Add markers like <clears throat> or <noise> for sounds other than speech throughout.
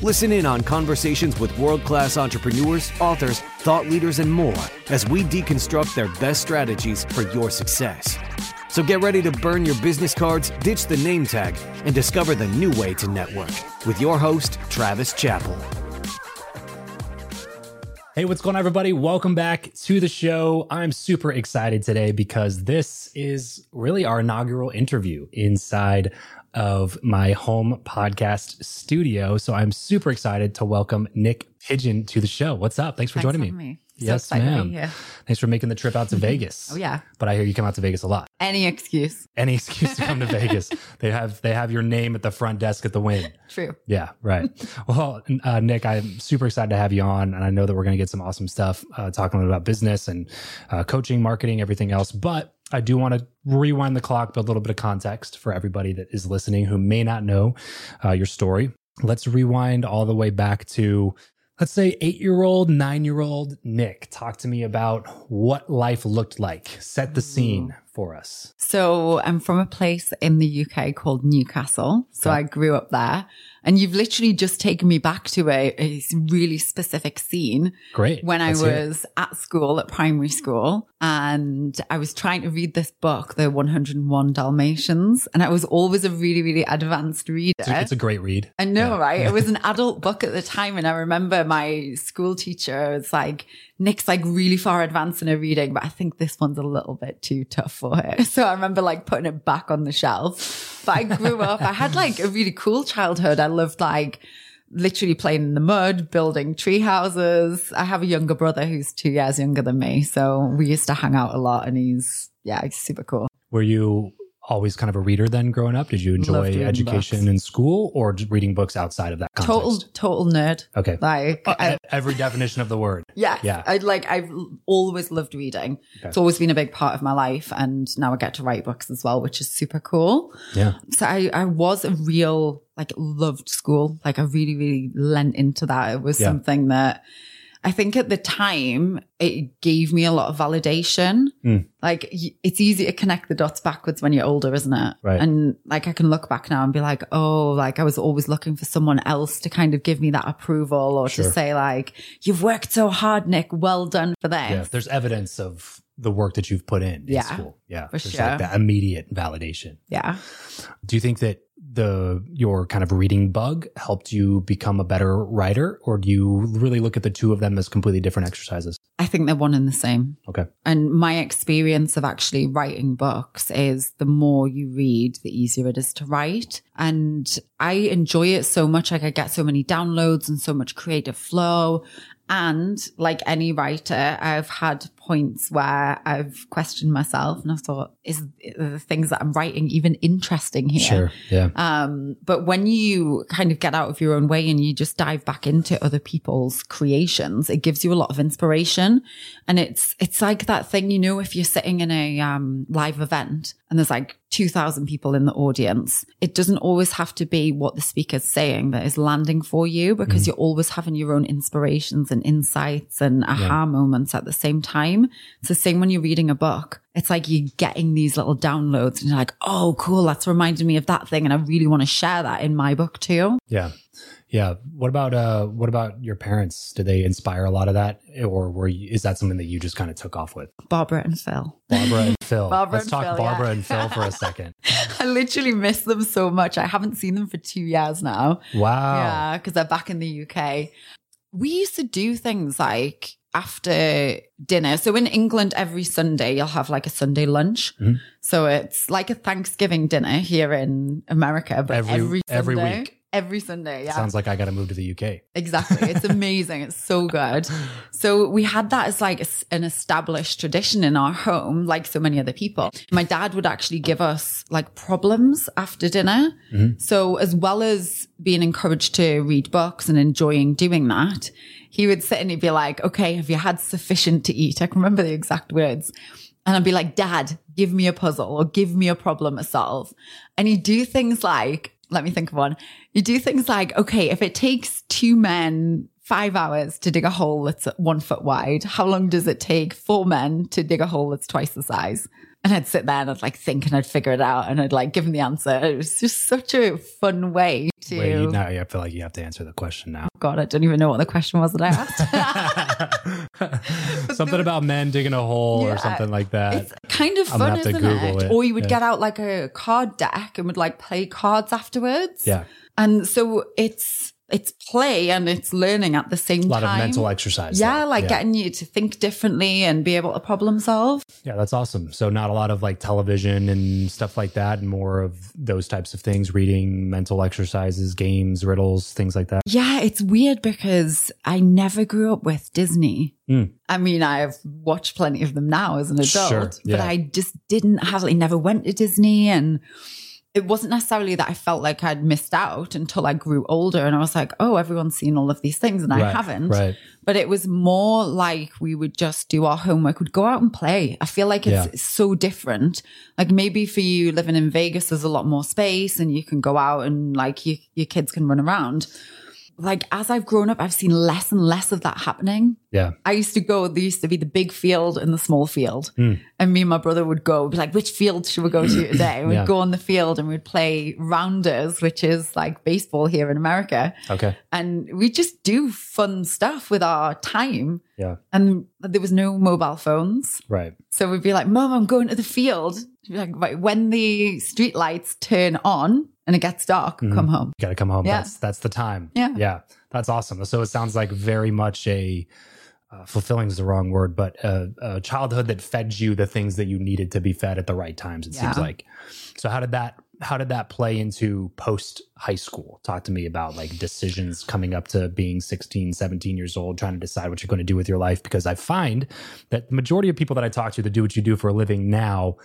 Listen in on conversations with world class entrepreneurs, authors, thought leaders, and more as we deconstruct their best strategies for your success. So get ready to burn your business cards, ditch the name tag, and discover the new way to network with your host, Travis Chappell. Hey, what's going on, everybody? Welcome back to the show. I'm super excited today because this is really our inaugural interview inside of my home podcast studio. So I'm super excited to welcome Niyc Pidgeon to the show. What's up? Thanks for Thanks joining for me. me. Yes, ma'am. Thanks for making the trip out to <laughs> Vegas. Oh yeah. But I hear you come out to Vegas a lot. Any excuse. Any excuse to come to <laughs> Vegas. They have they have your name at the front desk at the Wynn. True. Yeah, right. <laughs> Well, uh, Niyc, I'm super excited to have you on, and I know that we're going to get some awesome stuff uh, talking about business and uh, coaching, marketing, everything else. But I do want to rewind the clock, build a little bit of context for everybody that is listening who may not know uh, your story. Let's rewind all the way back to, let's say, eight year old, nine year old Niyc. Talk to me about what life looked like. Set the scene for us. So I'm from a place in the UK called Newcastle. So Okay. I grew up there. And you've literally just taken me back to a, a really specific scene Great. when I Let's was at school, at primary school, and I was trying to read this book, The 101 Dalmatians. And I was always a really, really advanced reader. It's a, it's a great read. I know, Yeah. right? It <laughs> was an adult book at the time. And I remember my school teacher was like, Niyc's like really far advanced in her reading, but I think this one's a little bit too tough for her. <laughs> So I remember like putting it back on the shelf. But I grew up, I had like a really cool childhood. I loved like literally playing in the mud, building tree houses. I have a younger brother who's two years younger than me. So we used to hang out a lot and he's, yeah, he's super cool. Were you always kind of a reader then growing up? Did you enjoy education books. in school or reading books outside of that context? Total, total nerd. Okay. Like, Uh, every definition of the word. <laughs> Yeah. Yeah. I like I've always loved reading. Okay. It's always been a big part of my life and now I get to write books as well, which is super cool. Yeah. So I I was a real like loved school. Like I really really lent into that. It was Yeah. something that I think at the time it gave me a lot of validation. Mm. Like it's easy to connect the dots backwards when you're older, isn't it? Right. And like I can look back now and be like, oh, like I was always looking for someone else to kind of give me that approval or Sure. to say like, you've worked so hard, Niyc. Well done for that. Yeah, there's evidence of the work that you've put in in Yeah, school. Yeah, for there's sure. like that immediate validation. yeah. Do you think that the your kind of reading bug helped you become a better writer, or do you really look at the two of them as completely different exercises? I think they're one and the same. Okay. And my experience of actually writing books is the more you read, the easier it is to write. And I enjoy it so much. Like I get so many downloads and so much creative flow. And like any writer, I've had points where I've questioned myself and I thought, is the things that I'm writing even interesting here? Sure. Yeah. Um, but when you kind of get out of your own way and you just dive back into other people's creations, it gives you a lot of inspiration. And it's, it's like that thing, you know, if you're sitting in a, um, live event and there's like 2000 people in the audience, it doesn't always have to be what the speaker's saying that is landing for you because you're always having your own inspirations and insights and aha moments at the same time. It's the same when you're reading a book. It's like you're getting these little downloads and you're like, oh, cool. That's reminding me of that thing. And I really want to share that in my book too. Yeah. Yeah. What about uh what about your parents? Did they inspire a lot of that? Or were you, is that something that you just kind of took off with? Barbara and Phil. Barbara and <laughs> Phil. Barbara Let's talk Phil, Barbara yeah. and Phil for a <laughs> second. I literally miss them so much. I haven't seen them for two years now. Wow. Yeah, because they're back in the UK. We used to do things like after dinner. So in England, every Sunday, you'll have like a Sunday lunch. Mhm. So it's like a Thanksgiving dinner here in America, but Every- every, every Sunday- week. Every Sunday, yeah. Sounds like I got to move to the UK. Exactly. It's amazing. it's so good. So we had that as like an established tradition in our home, like so many other people. My dad would actually give us like problems after dinner. So as well as being encouraged to read books and enjoying doing that, he would sit and he'd be like, okay, have you had sufficient to eat? I can remember the exact words. And I'd be like, Dad, give me a puzzle or give me a problem to solve. And he'd do things like, let me think of one. You do things like, okay, if it takes two men five hours to dig a hole that's one foot wide, how long does it take four men to dig a hole that's twice the size? And I'd sit there and I'd like think and I'd figure it out and I'd like give him the answer. It was just such a fun way to. Wait, you, now I feel like you have to answer the question now. Oh, God, I don't even know what the question was that I asked. <laughs> <laughs> something about men digging a hole Yeah. or something like that. It's kind of fun, isn't it? it. Or you would Yeah. get out like a card deck and would like play cards afterwards. yeah. And so it's it's play and it's learning at the same time. A lot time. of mental exercise. Yeah, there. like getting you to think differently and be able to problem solve. Yeah, that's awesome. So not a lot of like television and stuff like that, and more of those types of things, reading, mental exercises, games, riddles, things like that. Yeah, it's weird because I never grew up with Disney. Mm. I mean, I've watched plenty of them now as an adult, Sure, but. I just didn't have, I never went to Disney and it wasn't necessarily that I felt like I'd missed out until I grew older and I was like, oh, everyone's seen all of these things and I Right, haven't. Right. But it was more like we would just do our homework, we'd go out and play. I feel like it's Yeah. so different. Like maybe for you living in Vegas, there's a lot more space and you can go out and like you, your kids can run around. Like as I've grown up, I've seen less and less of that happening. Yeah. I used to go, there used to be the big field and the small field. Hmm. And me and my brother would go, be like, which field should we go to <clears throat> today? We'd Yeah. go on the field and we'd play rounders, which is like baseball here in America. Okay. And we just do fun stuff with our time. Yeah. And there was no mobile phones. Right. So we'd be like, Mom, I'm going to the field. Like, right, when the street lights turn on and it gets dark, come home. You got to come home. Yeah. That's that's the time. Yeah. Yeah. That's awesome. So it sounds like very much a uh, fulfilling is the wrong word, but a, a childhood that fed you the things that you needed to be fed at the right times. It seems like. So how did that how did that play into post high school? Talk to me about like decisions coming up to being 16, 17 years old, trying to decide what you're going to do with your life. Because I find that the majority of people that I talk to that do what you do for a living now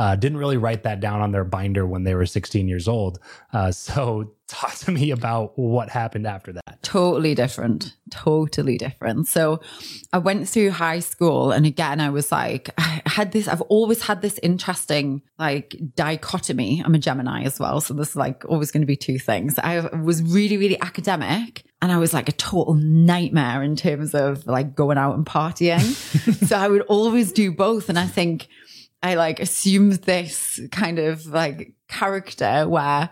uh, didn't really write that down on their binder when they were 16 years old. Uh, so, <laughs> talk to me about what happened after that. Totally different. Totally different. So, I went through high school, and again, I was like, I had this, I've always had this interesting like dichotomy. I'm a Gemini as well. So, this is like always going to be two things. I was really, really academic and I was like a total nightmare in terms of like going out and partying. <laughs> so I would always do both. And I think I like assumed this kind of like character where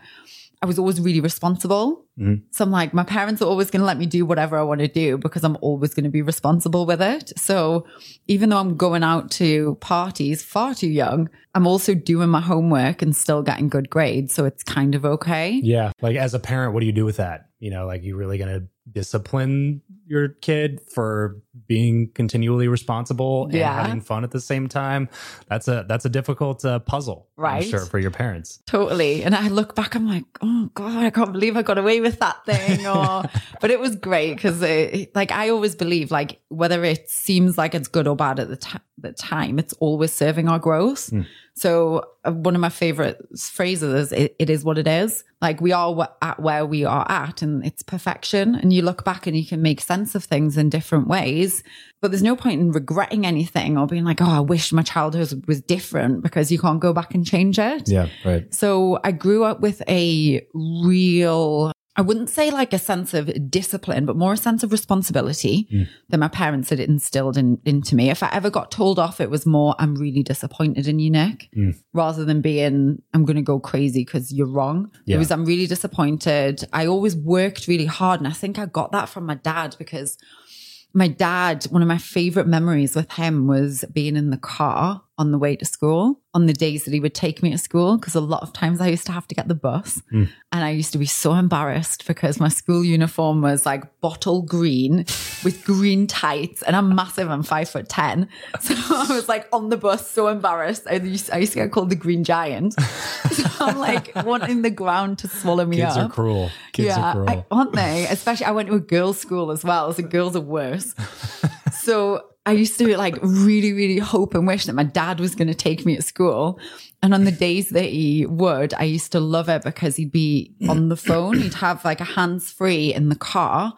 I was always really responsible. Mm-hmm. So I'm like, my parents are always going to let me do whatever I want to do because I'm always going to be responsible with it. So even though I'm going out to parties far too young, I'm also doing my homework and still getting good grades. So it's kind of okay. Yeah. Like as a parent, what do you do with that? You know, like you really going to discipline your kid for being continually responsible and yeah. having fun at the same time that's a that's a difficult uh, puzzle right I'm sure for your parents totally and i look back i'm like oh god i can't believe i got away with that thing or <laughs> but it was great because like i always believe like whether it seems like it's good or bad at the, t- the time it's always serving our growth mm. So uh, one of my favorite phrases is it, it is what it is. Like we are at where we are at and it's perfection. And you look back and you can make sense of things in different ways. But there's no point in regretting anything or being like, oh, I wish my childhood was different because you can't go back and change it. Yeah, right. So I grew up with a real I wouldn't say like a sense of discipline, but more a sense of responsibility mm. that my parents had instilled in, into me. If I ever got told off, it was more, I'm really disappointed in you, Niyc, mm. rather than being, I'm going to go crazy because you're wrong. Yeah. It was, I'm really disappointed. I always worked really hard. And I think I got that from my dad because my dad, one of my favorite memories with him was being in the car on the way to school on the days that he would take me to school because a lot of times I used to have to get the bus mm. and I used to be so embarrassed because my school uniform was like bottle green with green tights and I'm massive I'm five foot ten. <laughs> So I was like on the bus so embarrassed. I used, I used to get called the green giant. <laughs> So I'm like wanting the ground to swallow me Kids up? Kids are cruel Kids yeah, are cruel. I, aren't they? Especially I went to a girls school as well so girls are worse. <laughs> So I used to like really, really hope and wish that my dad was going to take me at school. And on the days that he would, I used to love it because he'd be on the phone. He'd have like a hands free in the car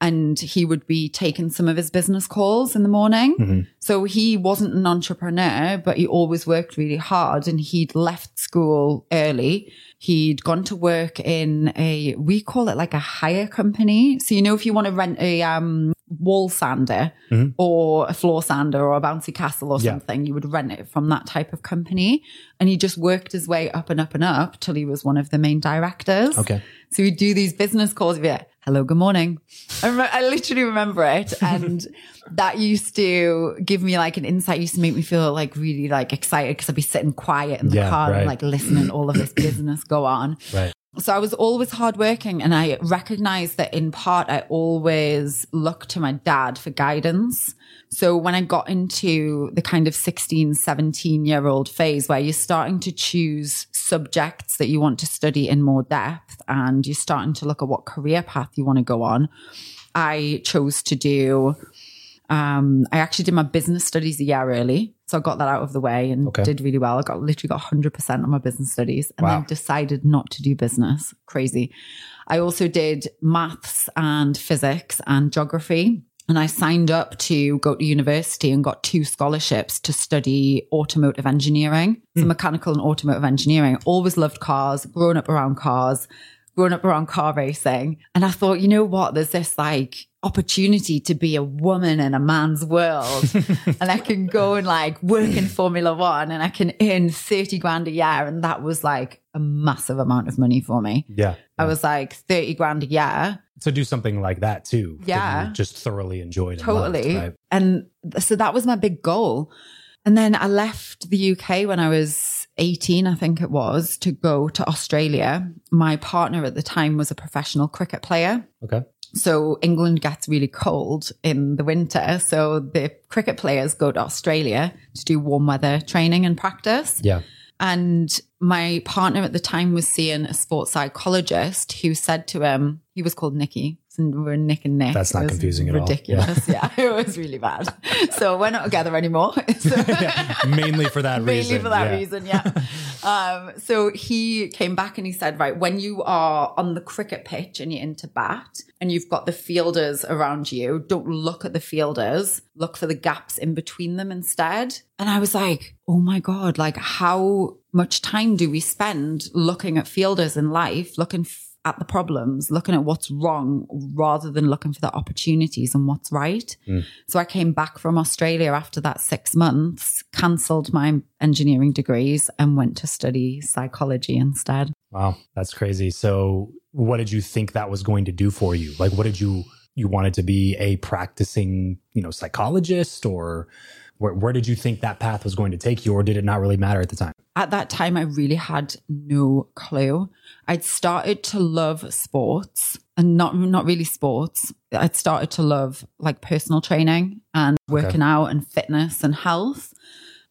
and he would be taking some of his business calls in the morning. Mm-hmm. So he wasn't an entrepreneur, but he always worked really hard and he'd left school early. He'd gone to work in a, we call it like a hire company. So, you know, if you want to rent a, um, wall sander mm-hmm. or a floor sander or a bouncy castle or something, yeah. you would rent it from that type of company. And he just worked his way up and up and up till he was one of the main directors. Okay. So he'd do these business calls via, hello, good morning. I, remember, I literally remember it. And <laughs> that used to give me like an insight, used to make me feel like really like excited because I'd be sitting quiet in the yeah, car right. and like listening all of this <clears throat> business go on. Right. So I was always hardworking and I recognized that in part I always looked to my dad for guidance. So when I got into the kind of 16, 17 year old phase where you're starting to choose subjects that you want to study in more depth and you're starting to look at what career path you want to go on, I chose to do um, I actually did my business studies a year early. So I got that out of the way and okay. did really well. I got literally got 100% on my business studies and wow. then decided not to do business. Crazy. I also did maths and physics and geography. And I signed up to go to university and got two scholarships to study automotive engineering. Mm. So mechanical and automotive engineering. Always loved cars, grown up around cars, grown up around car racing. And I thought, you know what? There's this like opportunity to be a woman in a man's world. <laughs> and I can go and like work in Formula One and I can earn 30 grand a year. And that was like a massive amount of money for me. Yeah. I was like 30 grand a year. To do something like that too. Yeah. just thoroughly enjoyed Totally. And, loved, right? and so that was my big goal. And then I left the UK when I was 18, I think it was, to go to Australia. My partner at the time was a professional cricket player. Okay. So England gets really cold in the winter. So the cricket players go to Australia to do warm weather training and practice. Yeah. And my partner at the time was seeing a sports psychologist who said to him, he was called Nicky. We're Nick and Nick. That's not confusing at all. ridiculous. <laughs> Yeah. it was really bad. So we're not together anymore. <laughs> So- <laughs> Mainly for that mainly reason. Mainly for that yeah. reason yeah um so he came back and he said right when you are on the cricket pitch and you're into bat and you've got the fielders around you don't look at the fielders look for the gaps in between them instead and i was like oh my god like how much time do we spend looking at fielders in life looking at the problems, looking at what's wrong rather than looking for the opportunities and what's right. Hmm. So I came back from Australia after that six months, cancelled my engineering degrees and went to study psychology instead. Wow, that's crazy. So, what did you think that was going to do for you? Like, what did you you wanted to be a practicing, you know, psychologist, or where, where did you think that path was going to take you, or did it not really matter at the time? At that time, I really had no clue. I'd started to love sports and not not really sports. I'd started to love like personal training and working out and fitness and health.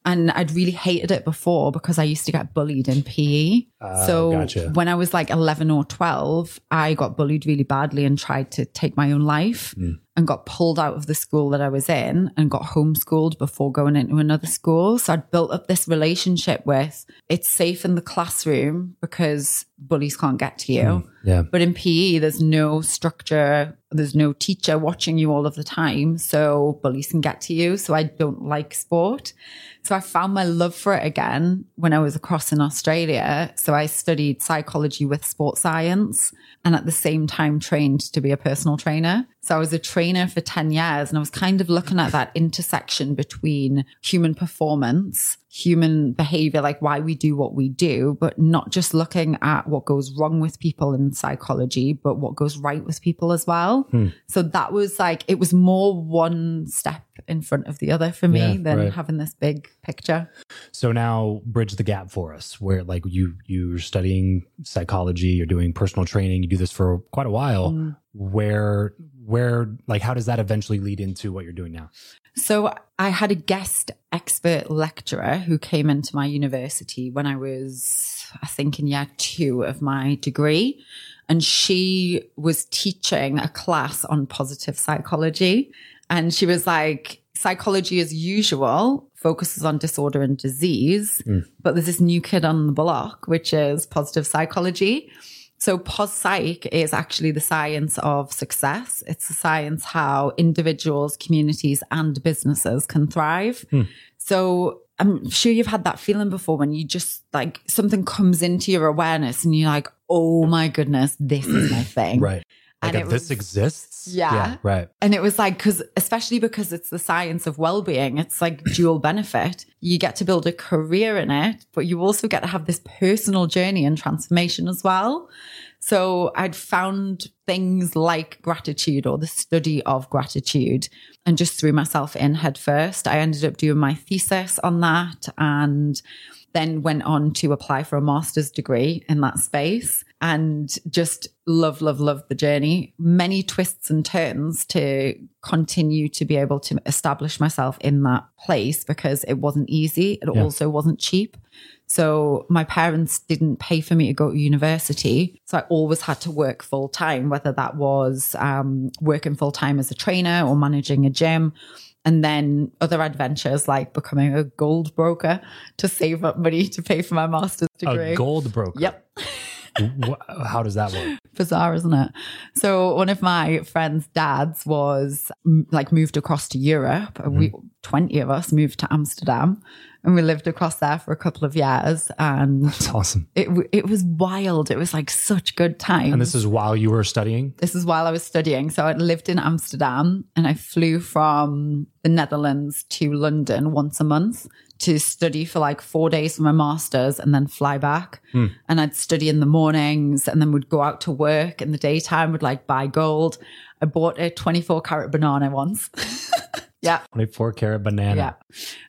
And I'd really hated it before because I used to get bullied in PE. Uh, so gotcha. when I was like 11 or 12, I got bullied really badly and tried to take my own life Mm. And got pulled out of the school that I was in and got homeschooled before going into another school. So I'd built up this relationship with it's safe in the classroom because bullies can't get to you. Mm, yeah. But in PE, there's no structure, there's no teacher watching you all of the time. So bullies can get to you. So I don't like sport. So I found my love for it again when I was across in Australia. So I studied psychology with sports science and at the same time trained to be a personal trainer. So I was a trainer for 10 years and I was kind of looking at that intersection between human performance, human behavior, like why we do what we do, but not just looking at what goes wrong with people in psychology, but what goes right with people as well. Hmm. So that was like, it was more one step in front of the other for me Yeah, than right. having this big picture. So now bridge the gap for us where like you you're studying psychology, you're doing personal training, you do this for quite a while. Mm. Where where like how does that eventually lead into what you're doing now? So I had a guest expert lecturer who came into my university when I was, I think, in year two of my degree. And she was teaching a class on positive psychology. And she was like, psychology as usual focuses on disorder and disease, hmm. but there's this new kid on the block, which is positive psychology. So pos psych is actually the science of success. It's the science how individuals, communities, and businesses can thrive. Hmm. So I'm sure you've had that feeling before when you just like something comes into your awareness and you're like, oh my goodness, this is my thing. Right. Like And it this was- exists. Yeah. Right. And it was like, because especially because it's the science of well being, it's like dual benefit. You get to build a career in it, but you also get to have this personal journey and transformation as well. So I'd found things like gratitude or the study of gratitude and just threw myself in head first. I ended up doing my thesis on that and then went on to apply for a master's degree in that space and just love, love, love the journey. Many twists and turns to continue to be able to establish myself in that place because it wasn't easy. It Yeah. also wasn't cheap. So my parents didn't pay for me to go to university. So I always had to work full time, whether that was um, working full time as a trainer or managing a gym. And then other adventures like becoming a gold broker to save up money to pay for my master's degree. A gold broker. Yep. How does that work? <laughs> Bizarre, isn't it? So one of my friends' dads was like moved across to Europe. We, 20 of us moved to Amsterdam and we lived across there for a couple of years. And It's awesome. it, it was wild. It was like such good time. And this is while you were studying? This is while I was studying. So I lived in Amsterdam and I flew from the Netherlands to London once a month to study for like four days for my master's and then fly back. And I'd study in the mornings and then would go out to work in the daytime, would like buy gold. I bought a 24 carat banana once. <laughs> yeah. 24 karat banana. Yeah.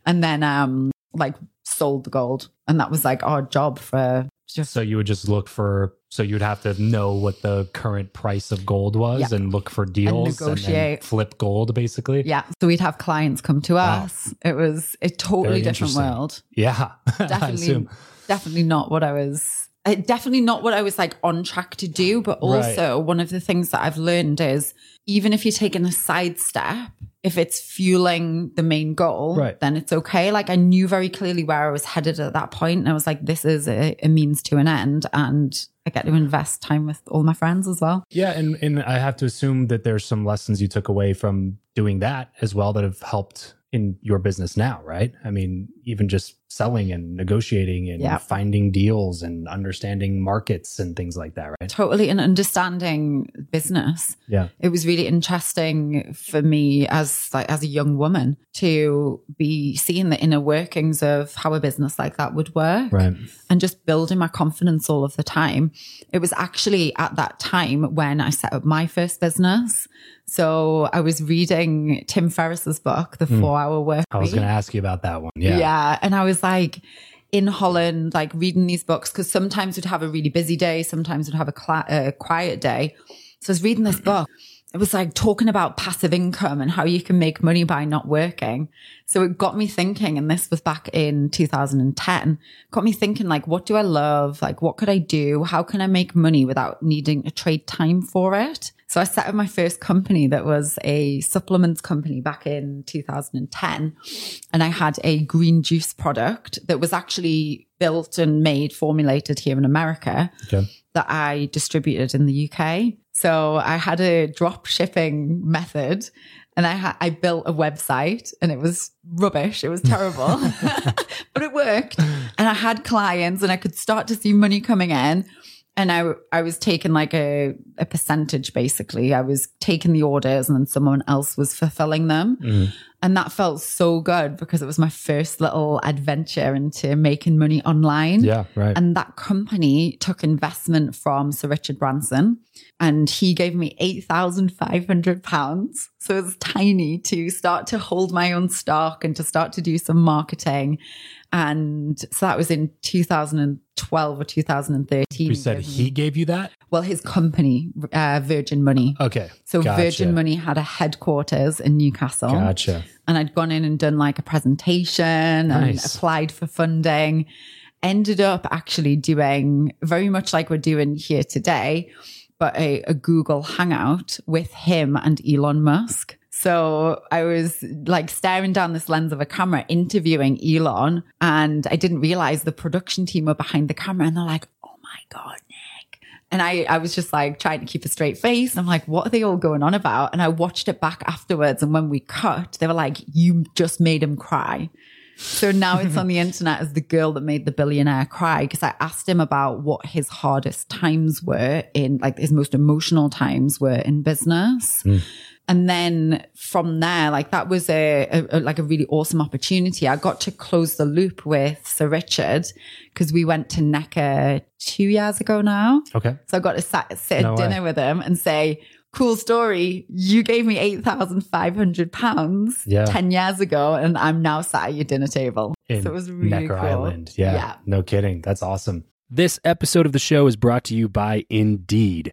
And then um like sold the gold. And that was like our job for just So you would just look for, so you'd have to know what the current price of gold was Yeah. and look for deals and, negotiate. flip gold basically. Yeah. So we'd have clients come to Wow. us. It was a totally Very different world. Yeah. <laughs> Definitely, definitely not what I was uh, definitely not what I was like on track to do, but also one of the things that I've learned is even if you're taking a side step, if it's fueling the main goal, Right. then it's okay. Like I knew very clearly where I was headed at that point, and I was like, this is a, a means to an end, and I get to invest time with all my friends as well. Yeah, and and I have to assume that there's some lessons you took away from doing that as well that have helped in your business now, right? I mean, even just selling and negotiating and Yeah. finding deals and understanding markets and things like that, right? Totally, and understanding business. Yeah. it was really interesting for me as like as a young woman to be seeing the inner workings of how a business like that would work Right. and just building my confidence all of the time. It was actually at that time when I set up my first business. So I was reading Tim Ferriss's book, The Four Hour Work Hmm. I was going to ask you about that one. Yeah. Yeah. And I was like in Holland, like reading these books, because sometimes we'd have a really busy day, sometimes we'd have a, cla a quiet day. So I was reading this book. It was like talking about passive income and how you can make money by not working. So it got me thinking, and this was back in 2010, got me thinking, like, what do I love? Like, what could I do? How can I make money without needing to trade time for it? So I set up my first company that was a supplements company back in 2010. And I had a green juice product that was actually built and made, formulated here in America Okay. that I distributed in the UK. So I had a drop shipping method and I ha- I built a website and it was rubbish. It was <laughs> terrible, <laughs> but it worked. And I had clients and I could start to see money coming in. And I, I was taking like a, a percentage basically. I was taking the orders and then someone else was fulfilling them. Mm. And that felt so good because it was my first little adventure into making money online. Yeah. Right. And that company took investment from Sir Richard Branson and he gave me £8,500. So it was tiny to start to hold my own stock and to start to do some marketing. And so that was in 2012 or 2013. you said he gave you that? Well, his company, uh, Virgin Money. Okay. So Gotcha. Virgin Money had a headquarters in Newcastle Gotcha. and I'd gone in and done like a presentation and applied for funding. Ended up actually doing very much like we're doing here today, but a, a Google Hangout with him and Elon Musk. So I was like staring down this lens of a camera, interviewing Elon, and I didn't realize the production team were behind the camera, and they're like, "Oh my god, Niyc!" And I, I was just like trying to keep a straight face. I'm like, what are they all going on about? And I watched it back afterwards. And when we cut, they were like, you just made him cry. So now it's on the <laughs> internet as the girl that made the billionaire cry. Because I asked him about what his hardest times were in, like his most emotional times were in business. Hmm. And then from there, like that was a, a, a- like a really awesome opportunity. I got to close the loop with Sir Richard because we went to Necker two years ago now. Okay. So I got to sat, sit No at dinner with him and say, cool story. You gave me 8,500 pounds Yeah. 10 years ago and I'm now sat at your dinner table. In so it was really Necker cool. Island. Yeah. Yeah. No kidding. That's awesome. This episode of the show is brought to you by Indeed.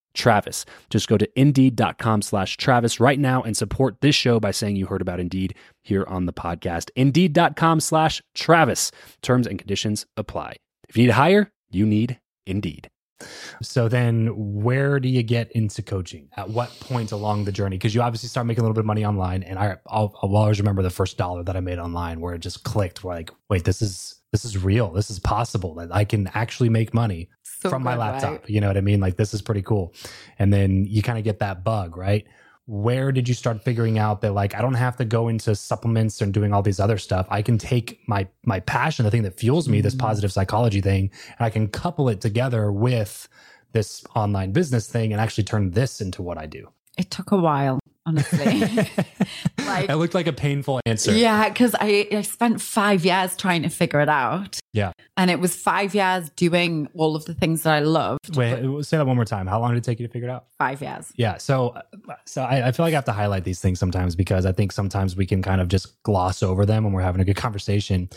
Travis. Just go to indeed.com slash Travis right now and support this show by saying you heard about Indeed here on the podcast. Indeed.com slash Travis. Terms and conditions apply. If you need to hire, you need Indeed. So then where do you get into coaching? At what point along the journey? Because you obviously start making a little bit of money online. And I, I'll, I'll always remember the first dollar that I made online where it just clicked. Where like, wait, this is this is real. This is possible. That I can actually make money So from my laptop. right? You know what I mean? Like this is pretty cool. And then you kind of get that bug, right? Where did you start figuring out that like I don't have to go into supplements and doing all these other stuff. I can take my my passion, the thing that fuels me, this Mm-hmm. positive psychology thing, and I can couple it together with this online business thing and actually turn this into what I do. It took a while, honestly. <laughs> <laughs> like, It looked like a painful answer. yeah, because I, I spent five years trying to figure it out. Yeah. And it was five years doing all of the things that I loved. Wait, say that one more time. How long did it take you to figure it out? Five years. Yeah. So, so I, I feel like I have to highlight these things sometimes because I think sometimes we can kind of just gloss over them when we're having a good conversation.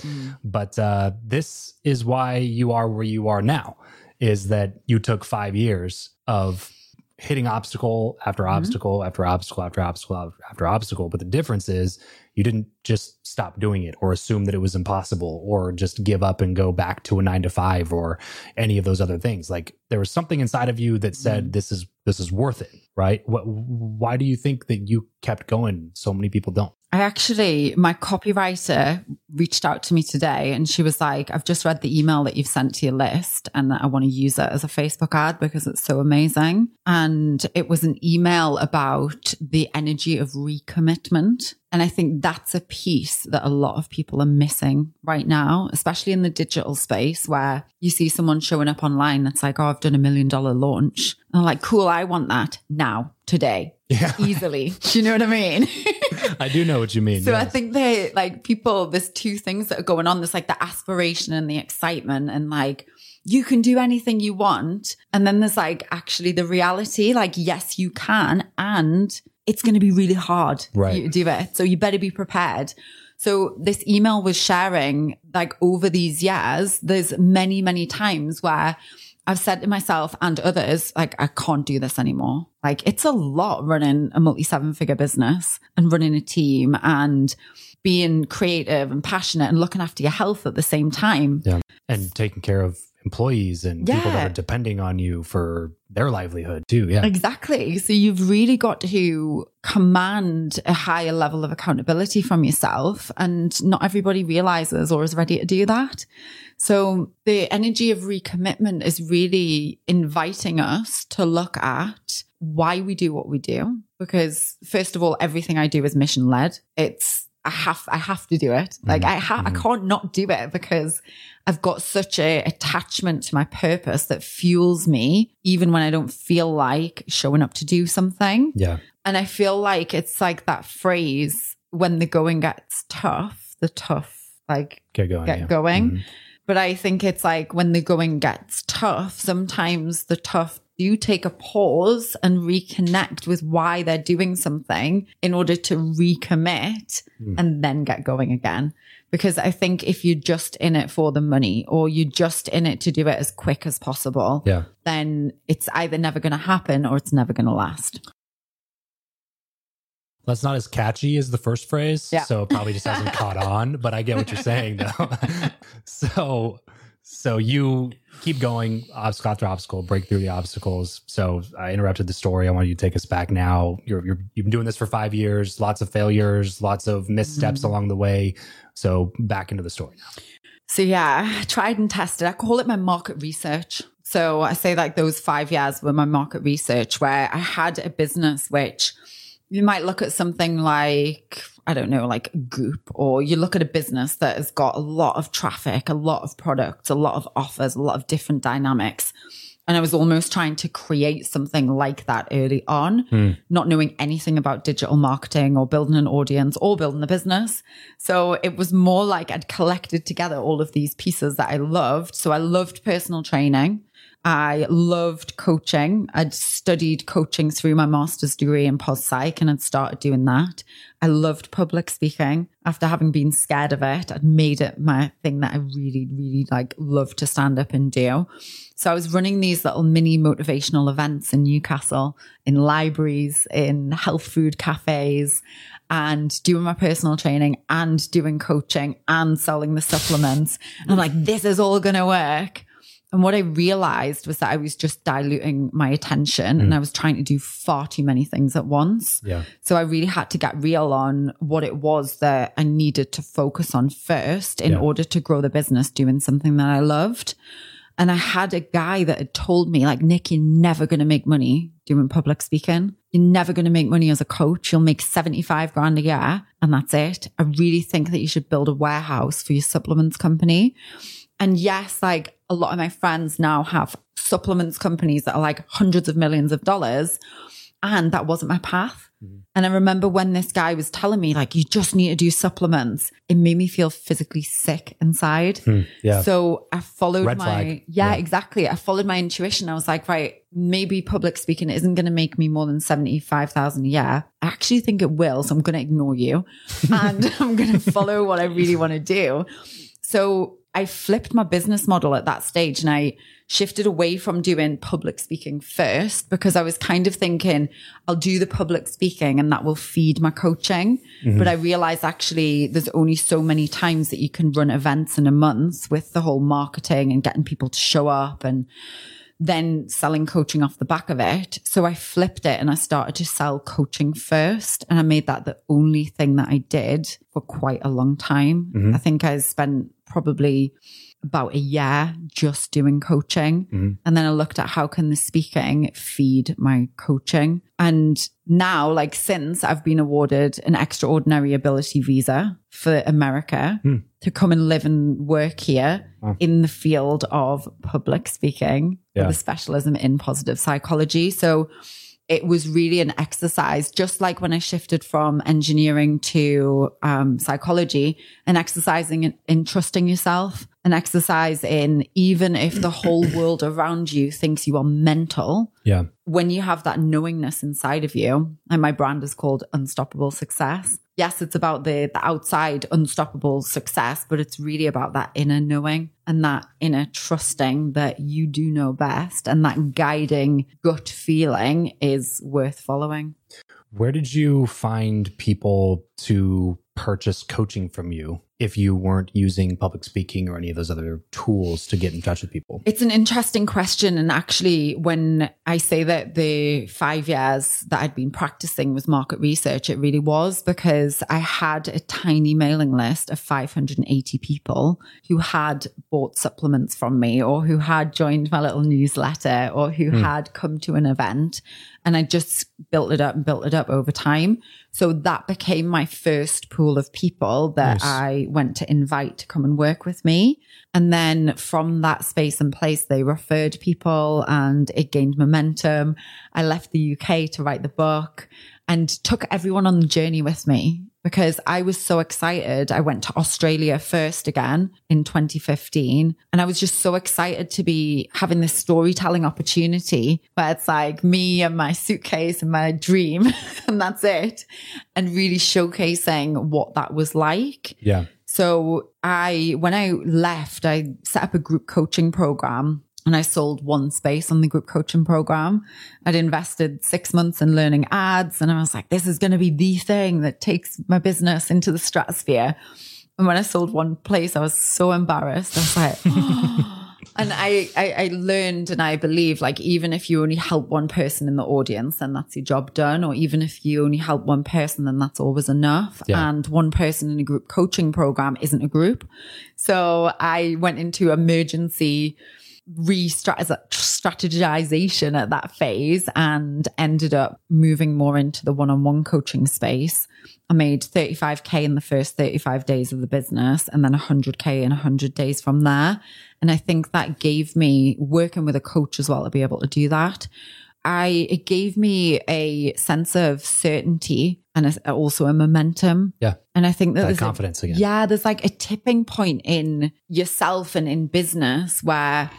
But uh, this is why you are where you are now. Is that you took five years of hitting mm-hmm. obstacle after obstacle after obstacle after obstacle after obstacle. But the difference is you didn't just stop doing it or assume that it was impossible or just give up and go back to a nine to five or any of those other things. Like there was something inside of you that said, mm-hmm. this is, this is worth it. Right. What, why do you think that you kept going? So many people don't. I actually, my copywriter reached out to me today and she was like, I've just read the email that you've sent to your list and I want to use it as a Facebook ad because it's so amazing. And it was an email about the energy of recommitment. And I think that's a piece that a lot of people are missing right now, especially in the digital space where you see someone showing up online that's like, oh, I've done a million dollar launch. And I'm like, cool, I want that now, today, Yeah. <laughs> easily. Do <laughs> you know what I mean? <laughs> I do know what you mean. So I think they like people, there's two things that are going on. There's like the aspiration and the excitement and like you can do anything you want. And then there's like actually the reality, like, yes, you can. And it's going to be really hard Right. you to do it. So you better be prepared. So this email was sharing like over these years, there's many, many times where I've said to myself and others, like, I can't do this anymore. Like, it's a lot running a multi seven figure business and running a team and being creative and passionate and looking after your health at the same time. Yeah. And taking care of employees and people that are depending on you for their livelihood too. Yeah. Exactly. So you've really got to command a higher level of accountability from yourself. And not everybody realizes or is ready to do that. So the energy of recommitment is really inviting us to look at why we do what we do. Because first of all, everything I do is mission led. It's, I have, I have to do it. Like I ha- I can't not do it because I've got such a attachment to my purpose that fuels me even when I don't feel like showing up to do something. Yeah. And I feel like it's like that phrase when the going gets tough, the tough like Get going. get yeah. going. Mhm. But I think it's like when the going gets tough, sometimes the tough do take a pause and reconnect with why they're doing something in order to recommit Hmm. and then get going again. Because I think if you're just in it for the money or you're just in it to do it as quick as possible, Yeah. then it's either never going to happen or it's never going to last. That's not as catchy as the first phrase. Yeah. So it probably just hasn't caught <laughs> on, but I get what you're saying though. <laughs> so so you keep going obstacle after obstacle, break through the obstacles. So I interrupted the story. I want you to take us back now. You're, you're you've been doing this for five years, lots of failures, lots of missteps Mm-hmm. along the way. So back into the story now. So yeah, <laughs> tried and tested. I call it my market research. So I say like those five years were my market research where I had a business which you might look at something like, I don't know, like Goop, or you look at a business that has got a lot of traffic, a lot of products, a lot of offers, a lot of different dynamics. And I was almost trying to create something like that early on, hmm. not knowing anything about digital marketing or building an audience or building a business. So it was more like I'd collected together all of these pieces that I loved. So I loved personal training. I loved coaching. I'd studied coaching through my master's degree in pos psych and had started doing that. I loved public speaking. After having been scared of it, I'd made it my thing that I really, really like love to stand up and do. So I was running these little mini motivational events in Newcastle, in libraries, in health food cafes, and doing my personal training and doing coaching and selling the supplements. And I'm like, this is all going to work. And what I realized was that I was just diluting my attention and mm. I was trying to do far too many things at once. Yeah. So I really had to get real on what it was that I needed to focus on first in Yeah. order to grow the business doing something that I loved. And I had a guy that had told me, like, Niyc, you're never going to make money doing public speaking. You're never going to make money as a coach. You'll make 75 grand a year and that's it. I really think that you should build a warehouse for your supplements company. And yes, like a lot of my friends now have supplements companies that are like hundreds of millions of dollars. And that wasn't my path. Mm-hmm. And I remember when this guy was telling me, like, you just need to do supplements, it made me feel physically sick inside. Hmm, yeah. So I followed Red my. Yeah, Yeah. exactly. I followed my intuition. I was like, right, maybe public speaking isn't going to make me more than 75,000 a year. I actually think it will. So I'm going to ignore you <laughs> and <laughs> I'm going to follow what I really want to do. So I flipped my business model at that stage and I shifted away from doing public speaking first because I was kind of thinking I'll do the public speaking and that will feed my coaching. Mm-hmm. But I realized actually there's only so many times that you can run events in a month with the whole marketing and getting people to show up and then selling coaching off the back of it. So I flipped it and I started to sell coaching first. And I made that the only thing that I did for quite a long time. Mm-hmm. I think I spent probably about a year just doing coaching. Mm-hmm. And then I looked at how can the speaking feed my coaching. And now, like since I've been awarded an extraordinary ability visa for America hmm. to come and live and work here in the field of public speaking Yeah. with a specialism in positive psychology. So it was really an exercise, just like when I shifted from engineering to um, psychology, an exercising in, in trusting yourself, an exercise in even if the whole <coughs> world around you thinks you are mental, Yeah. when you have that knowingness inside of you, and my brand is called Unstoppable Success. Yes, it's about the, the outside unstoppable success, but it's really about that inner knowing and that inner trusting that you do know best and that guiding gut feeling is worth following. Where did you find people to purchase coaching from you if you weren't using public speaking or any of those other tools to get in touch with people? It's an interesting question. And actually, when I say that the five years that I'd been practicing was market research, it really was because I had a tiny mailing list of 580 people who had bought supplements from me or who had joined my little newsletter or who hmm. had come to an event. And I just built it up and built it up over time. So that became my first pool of people that Nice. I went to invite to come and work with me. And then from that space and place, they referred people and it gained momentum. I left the UK to write the book and took everyone on the journey with me because I was so excited. I went to Australia first again in 2015 and I was just so excited to be having this storytelling opportunity where it's like me and my suitcase and my dream <laughs> and that's it. And really showcasing what that was like. Yeah. So I, when I left, I set up a group coaching program and I sold one space on the group coaching program. I'd invested six months in learning ads and I was like, this is going to be the thing that takes my business into the stratosphere. And when I sold one place, I was so embarrassed. I was like, <gasps> and I, I, I learned and I believe like even if you only help one person in the audience, then that's your job done. Or even if you only help one person, then that's always enough. Yeah. And one person in a group coaching program isn't a group. So I went into emergency re-strategization at that phase and ended up moving more into the one-on-one coaching space. I made 35k in the first 35 days of the business and then 100k in 100 days from there. And I think that gave me working with a coach as well to be able to do that. I it gave me a sense of certainty and a, also a momentum. Yeah. And I think that, That there's a- confidence again. yeah, there's like a tipping point in yourself and in business where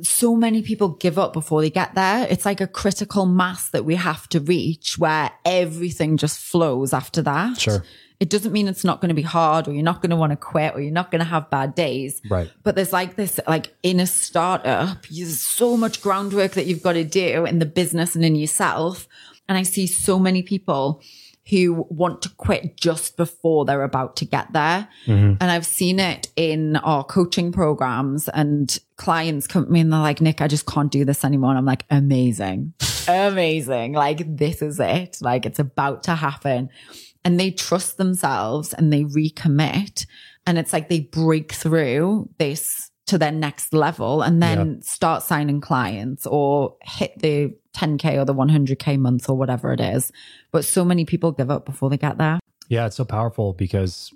so many people give up before they get there. It's like a critical mass that we have to reach where everything just flows after that. Sure. It doesn't mean it's not going to be hard or you're not going to want to quit or you're not going to have bad days. Right. But there's like this, like in a startup, there's so much groundwork that you've got to do in the business and in yourself. And I see so many people who want to quit just before they're about to get there. Mm-hmm. And I've seen it in our coaching programs and clients come to me and they're like, Niyc, I just can't do this anymore. And I'm like, amazing, amazing. Like, this is it. Like, it's about to happen. And they trust themselves and they recommit. And it's like they break through this to their next level and then start signing clients or hit the 10K or the 100K month or whatever it is. But so many people give up before they get there. Yeah, it's so powerful because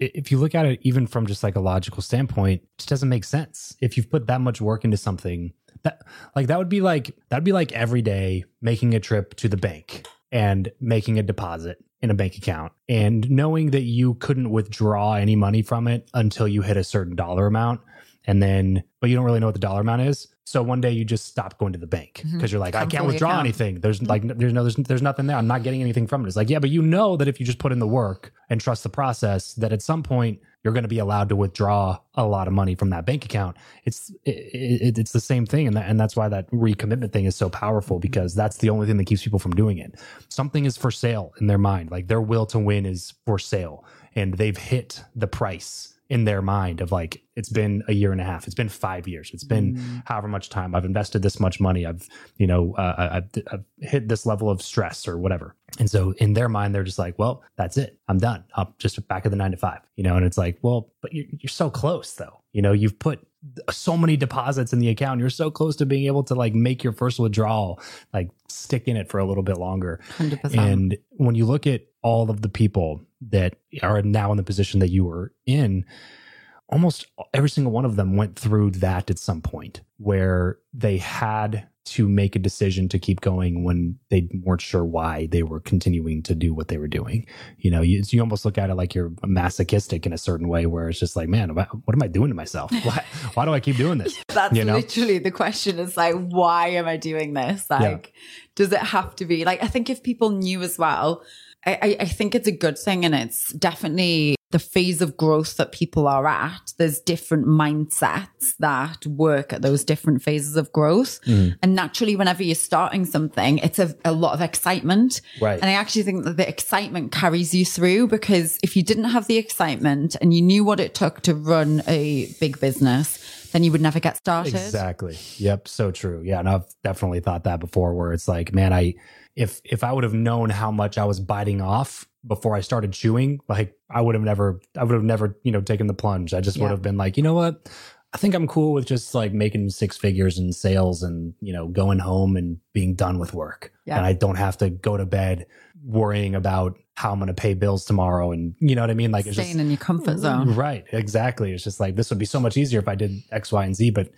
if you look at it even from just like a logical standpoint, it just doesn't make sense. If you've put that much work into something, that like that would be like that'd be like every day making a trip to the bank and making a deposit in a bank account and knowing that you couldn't withdraw any money from it until you hit a certain dollar amount and then but you don't really know what the dollar amount is so one day you just stop going to the bank because you're like i can't withdraw account. anything. There's like there's no there's, there's nothing there. I'm not getting anything from it. It's like yeah but you know that if you just put in the work and trust the process that at some point you're going to be allowed to withdraw a lot of money from that bank account. It's it, it, it's the same thing and that, and that's why that recommitment thing is so powerful because that's the only thing that keeps people from doing it. Something is for sale in their mind. Like their will to win is for sale and they've hit the price in their mind of like it's been a year and a half it's been five years it's been however much time i've invested this much money i've you know uh, I've, I've hit this level of stress or whatever. And so in their mind they're just like well that's it i'm done i'm just back at the nine to five you know and it's like well but you're, you're so close though you know you've put so many deposits in the account you're so close to being able to like make your first withdrawal like stick in it for a little bit longer 100%. and when you look at all of the people that are now in the position that you were in, almost every single one of them went through that at some point where they had to make a decision to keep going when they weren't sure why they were continuing to do what they were doing. You know, you, you almost look at it like you're masochistic in a certain way where it's just like, man, what am I doing to myself? <laughs> Why, why do I keep doing this? That's you know? literally the question is like, why am I doing this? Like, does it have to be like, I think if people knew as well, I, I think it's a good thing and it's definitely the phase of growth that people are at. There's different mindsets that work at those different phases of growth. Mm. And naturally, whenever you're starting something, it's a, a lot of excitement. Right. And I actually think that the excitement carries you through because if you didn't have the excitement and you knew what it took to run a big business, then you would never get started. Exactly. Yep. So true. Yeah. And I've definitely thought that before where it's like, man, I, if, if I would have known how much I was biting off before I started chewing, like I would have never, I would have never, you know, taken the plunge. I just would have been like, you know what? I think I'm cool with just like making six figures in sales and, you know, going home and being done with work. Yeah. And I don't have to go to bed worrying about how I'm going to pay bills tomorrow. And you know what I mean? Like it's Staying just, in your comfort zone. Mm, right, exactly. It's just like this would be so much easier if I did X, Y, and Z, but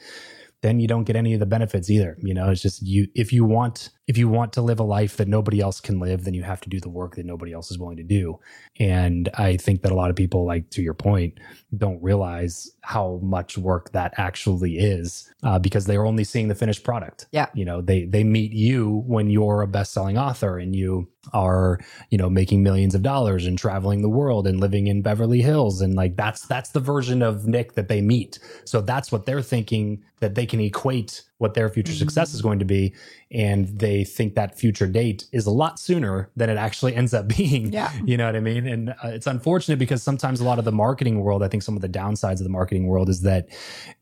then you don't get any of the benefits either. You know, it's just you if you want if you want to live a life that nobody else can live, then you have to do the work that nobody else is willing to do. And I think that a lot of people, like to your point, don't realize how much work that actually is uh, because they're only seeing the finished product. Yeah. You know, they they meet you when you're a best-selling author and you are, you know, making millions of dollars and traveling the world and living in Beverly Hills and like that's that's the version of Niyc that they meet. So that's what they're thinking that they can equate what their future success is going to be and they think that future date is a lot sooner than it actually ends up <laughs> being. Yeah. You know what I mean? And uh, it's unfortunate because sometimes a lot of the marketing world, I think some of the downsides of the marketing world is that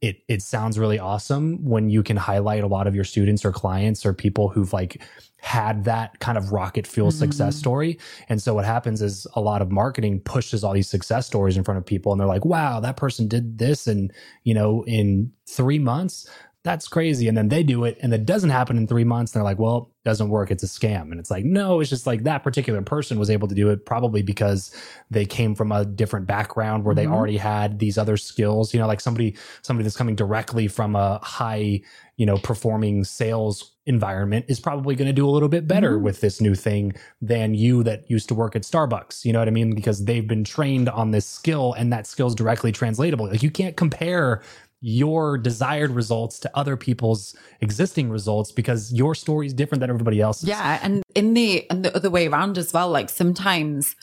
it it sounds really awesome when you can highlight a lot of your students or clients or people who've like had that kind of rocket fuel success story. And so what happens is a lot of marketing pushes all these success stories in front of people and they're like, wow, that person did this and, you know, in 3 months that's crazy. And then they do it and it doesn't happen in three months. And they're like, well, doesn't work. It's a scam. And it's like, no, it's just like that particular person was able to do it probably because they came from a different background where Mm-hmm. they already had these other skills, you know, like somebody, somebody that's coming directly from a high, you know, performing sales environment is probably going to do a little bit better Mm-hmm. with this new thing than you that used to work at Starbucks. You know what I mean? Because they've been trained on this skill and that skill is directly translatable. Like you can't compare your desired results to other people's existing results because your story is different than everybody else's. Yeah, and in the and the other way around as well. Like sometimes,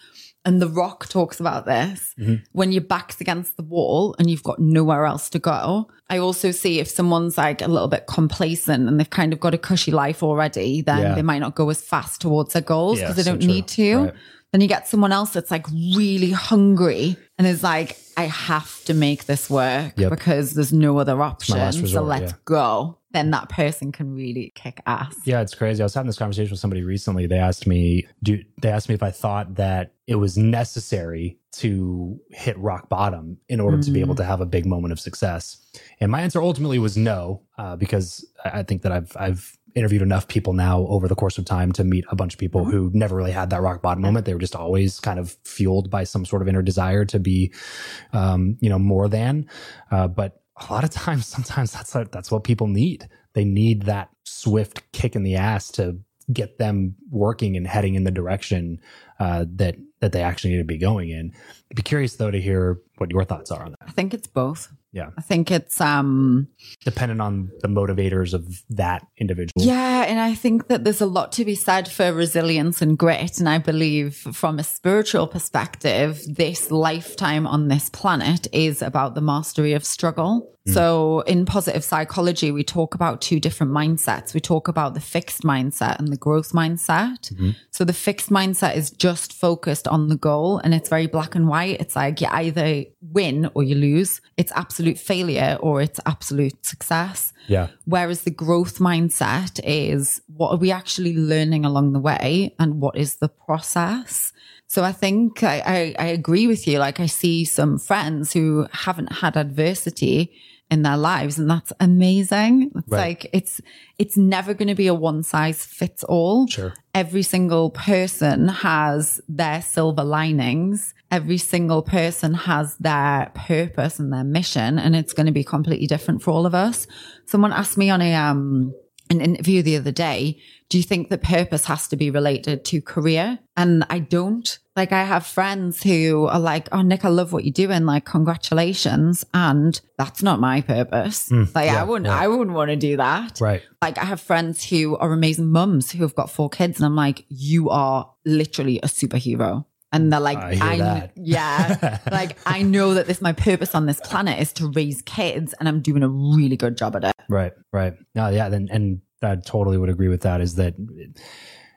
and The Rock talks about this Mm-hmm. when your back's against the wall and you've got nowhere else to go. I also see if someone's like a little bit complacent and they've kind of got a cushy life already, then Yeah. they might not go as fast towards their goals Yeah, because they so don't true. need to. Right. Then you get someone else that's like really hungry and is like, I have to make this work Yep. because there's no other option. last so let's yeah. go. Then that person can really kick ass. Yeah, it's crazy. I was having this conversation with somebody recently. They asked me, do they asked me if I thought that it was necessary to hit rock bottom in order to be able to have a big moment of success? And my answer ultimately was no, uh, because I I think that I've I've interviewed enough people now over the course of time to meet a bunch of people who never really had that rock bottom moment. They were just always kind of fueled by some sort of inner desire to be, um, you know, more than. Uh, but a lot of <laughs> times, sometimes that's what, that's what people need. They need that swift kick in the ass to get them working and heading in the direction uh, that that they actually need to be going in. I'd be curious though to hear what your thoughts are on that. I think it's both. Yeah, I think it's um depending on the motivators of that individual. yeah, and I think that there's a lot to be said for resilience and grit. And I believe from a spiritual perspective, this lifetime on this planet is about the mastery of struggle. Mm. So in positive psychology, we talk about two different mindsets. We talk about the fixed mindset and the growth mindset. Mm-hmm. So the fixed mindset is just focused on the goal and it's very black and white. It's like you either win or you lose. It's absolute failure or it's absolute success. yeah, Whereas the growth mindset is what are we actually learning along the way and what is the process? So I think I, I, I agree with you. Like I see some friends who haven't had adversity in their lives and that's amazing. It's Right. like it's it's never going to be a one size fits all sure. every single person has their silver linings. Every single person has their purpose and their mission, and it's going to be completely different for all of us. Someone asked me on a um an interview the other day, do you think that purpose has to be related to career? And I don't. Like I have friends who are like, "Oh, Niyc, I love what you're doing. Like, congratulations." And that's not my purpose. Hmm. like I wouldn't, yeah. I wouldn't want to do that. Right. Like I have friends who are amazing mums who have got four kids, and I'm like, you are literally a superhero. And they're like, I that. yeah, <laughs> like I know that this my purpose on this planet is to raise kids, and I'm doing a really good job at it. Right, right. No, yeah, then and I totally would agree with that. Is that it,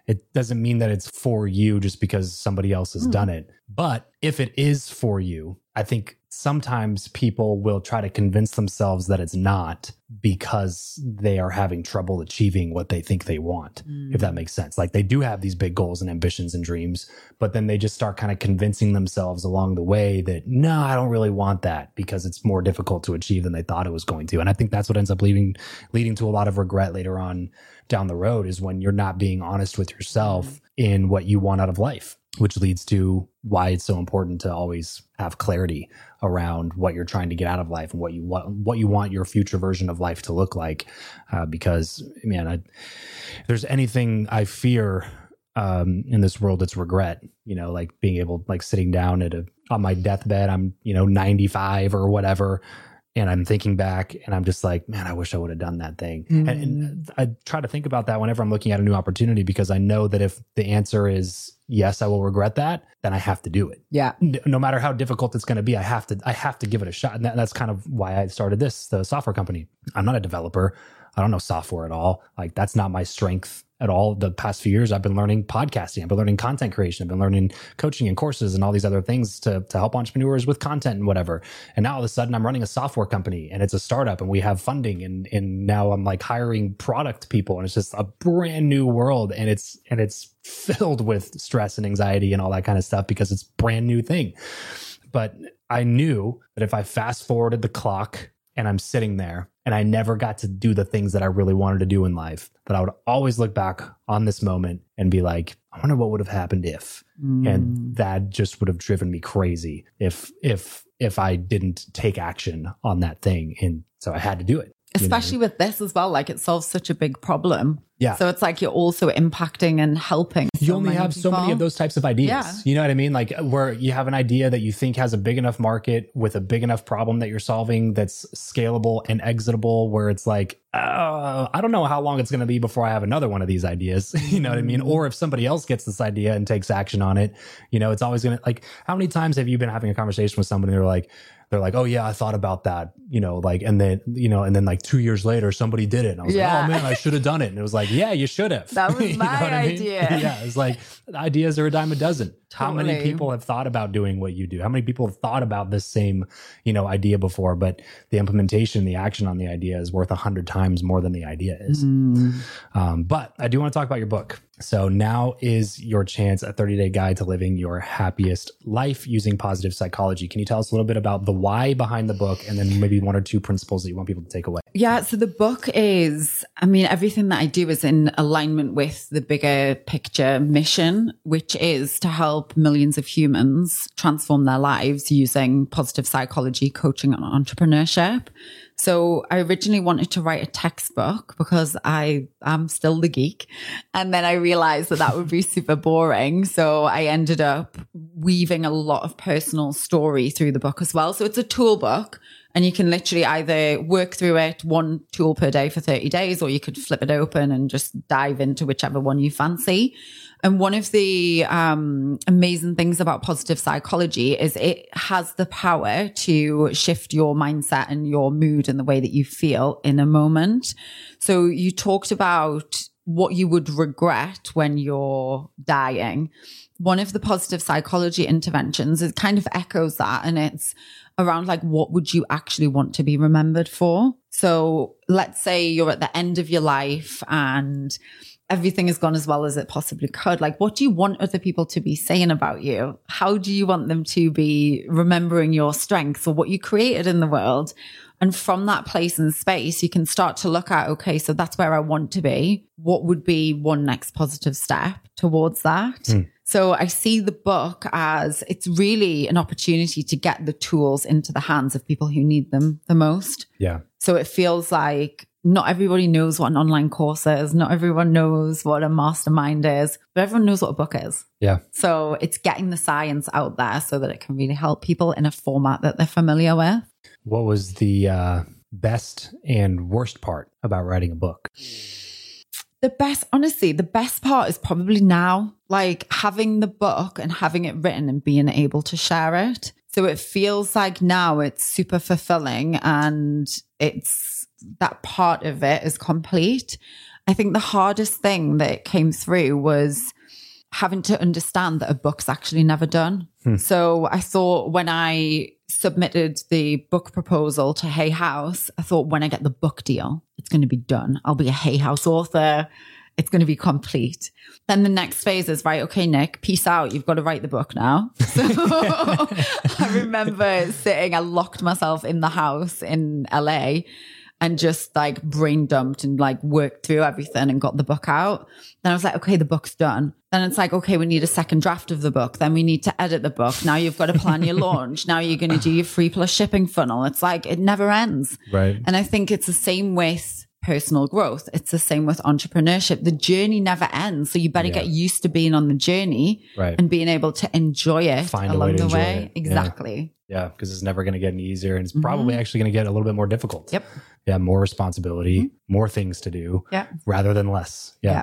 it doesn't mean that it's for you just because somebody else has hmm. done it. But if it is for you, I think sometimes people will try to convince themselves that it's not because they are having trouble achieving what they think they want, if that mm. makes sense. Like they do have these big goals and ambitions and dreams, but then they just start kind of convincing themselves along the way that, no, I don't really want that because it's more difficult to achieve than they thought it was going to. And I think that's what ends up leading, leading to a lot of regret later on down the road is when you're not being honest with yourself mm-hmm. in what you want out of life, which leads to why it's so important to always have clarity around what you're trying to get out of life and what you want, what you want your future version of life to look like. Uh, because man, I, if there's anything I fear um, in this world, it's regret. You know, like being able, like sitting down at a on my deathbed, I'm you know 95 or whatever, and I'm thinking back, and I'm just like, man, I wish I would have done that thing. And, and mm. I try to think about that whenever I'm looking at a new opportunity because I know that if the answer is yes, I will regret that, then I have to do it Yeah, no matter how difficult it's going to be, I have to, I have to give it a shot. And that, that's kind of why I started this, the software company. I'm not a developer. I don't know software at all. Like that's not my strength at all. The past few years, I've been learning podcasting. I've been learning content creation. I've been learning coaching and courses and all these other things to, to help entrepreneurs with content and whatever. And now all of a sudden I'm running a software company and it's a startup and we have funding and, and now I'm like hiring product people and it's just a brand new world and it's, and it's filled with stress and anxiety and all that kind of stuff because it's brand new thing. But I knew that if I fast forwarded the clock and I'm sitting there and I never got to do the things that I really wanted to do in life, that I would always look back on this moment and be like, I wonder what would have happened if. Mm. And that just would have driven me crazy if if if I didn't take action on that thing. And so I had to do it. You know? especially with this as well like it solves such a big problem Yeah. so it's like you're also impacting and helping you so only have so many of those types of ideas. Yeah. You know what I mean? Like where you have an idea that you think has a big enough market with a big enough problem that you're solving that's scalable and exitable, where it's like, uh, I don't know how long it's going to be before I have another one of these ideas. <laughs> you know what I mean? Mm-hmm. Or if somebody else gets this idea and takes action on it, you know, it's always going to like, how many times have you been having a conversation with somebody and they're like, they're like, oh yeah, I thought about that, you know, like, and then, you know, and then like two years later, somebody did it. And I was Yeah. like, oh man, I should have done it. And it was like, yeah, you should have. <laughs> That <laughs> was You know my what I mean? idea. <laughs> Yeah, it's like ideas are a dime a dozen. How many people have thought about doing what you do? How many people have thought about this same, you know, idea before? But the implementation, the action on the idea is worth a hundred times more than the idea is. Mm. Um, but I do want to talk about your book. So now is your chance, a 30 day guide to living your happiest life using positive psychology. Can you tell us a little bit about the why behind the book and then maybe one or two principles that you want people to take away? Yeah, so the book is, I mean, everything that I do is in alignment with the bigger picture mission, which is to help millions of humans transform their lives using positive psychology, coaching, and entrepreneurship. So I originally wanted to write a textbook because I am still the geek. And then I realized that that would be super boring. So I ended up weaving a lot of personal story through the book as well. So it's a tool book and you can literally either work through it one tool per day for 30 days, or you could flip it open and just dive into whichever one you fancy. And one of the um, amazing things about positive psychology is it has the power to shift your mindset and your mood and the way that you feel in a moment. So you talked about what you would regret when you're dying. One of the positive psychology interventions it kind of echoes that and it's around like what would you actually want to be remembered for? So let's say you're at the end of your life and everything has gone as well as it possibly could. Like, what do you want other people to be saying about you? How do you want them to be remembering your strengths or what you created in the world? And from that place and space, you can start to look at, okay, so that's where I want to be. What would be one next positive step towards that? Hmm. So I see the book as it's really an opportunity to get the tools into the hands of people who need them the most. Yeah. So it feels like not everybody knows what an online course is. Not everyone knows what a mastermind is, but everyone knows what a book is. Yeah. So it's getting the science out there so that it can really help people in a format that they're familiar with. What was the uh, best and worst part about writing a book? The best, honestly, the best part is probably now, like having the book and having it written and being able to share it. So it feels like now it's super fulfilling and it's that part of it is complete. I think the hardest thing that came through was having to understand that a book's actually never done. Hmm. So I thought when I submitted the book proposal to Hay House, I thought when I get the book deal, it's going to be done. I'll be a Hay House author. It's going to be complete. Then the next phase is right. Okay, Niyc, peace out. You've got to write the book now. So <laughs> I remember sitting, I locked myself in the house in LA and just like brain dumped and like worked through everything and got the book out. Then I was like, okay, the book's done. Then it's like, okay, we need a second draft of the book. Then we need to edit the book. Now you've got to plan your <laughs> launch. Now you're going to do your free plus shipping funnel. It's like, it never ends. Right. And I think it's the same with personal growth. It's the same with entrepreneurship. The journey never ends. So you better Yeah. get used to being on the journey Right. and being able to enjoy it Find along way the way. it. Exactly. Yeah, because it's never going to get any easier, and it's probably actually going to get a little bit more difficult. Yep. Yeah, more responsibility, more things to do, Yeah. rather than less. Yeah.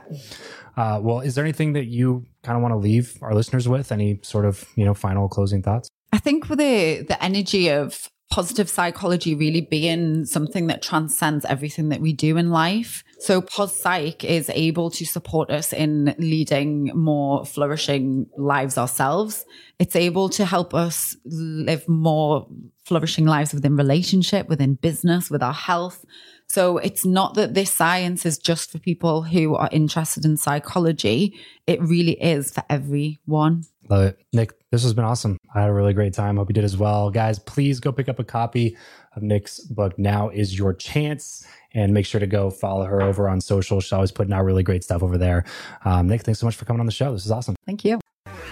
Uh, well, is there anything that you kind of want to leave our listeners with? Any sort of you know final closing thoughts? I think with the the energy of positive psychology really being something that transcends everything that we do in life. So Pos Psych is able to support us in leading more flourishing lives ourselves. It's able to help us live more flourishing lives within relationship, within business, with our health. So it's not that this science is just for people who are interested in psychology. It really is for everyone. Love it, Niyc. This has been awesome. I had a really great time. Hope you did as well. Guys, please go pick up a copy of Niyc's book. Now is your chance. And make sure to go follow her over on social. She's always putting out really great stuff over there. Um, Niyc, thanks so much for coming on the show. This is awesome. Thank you.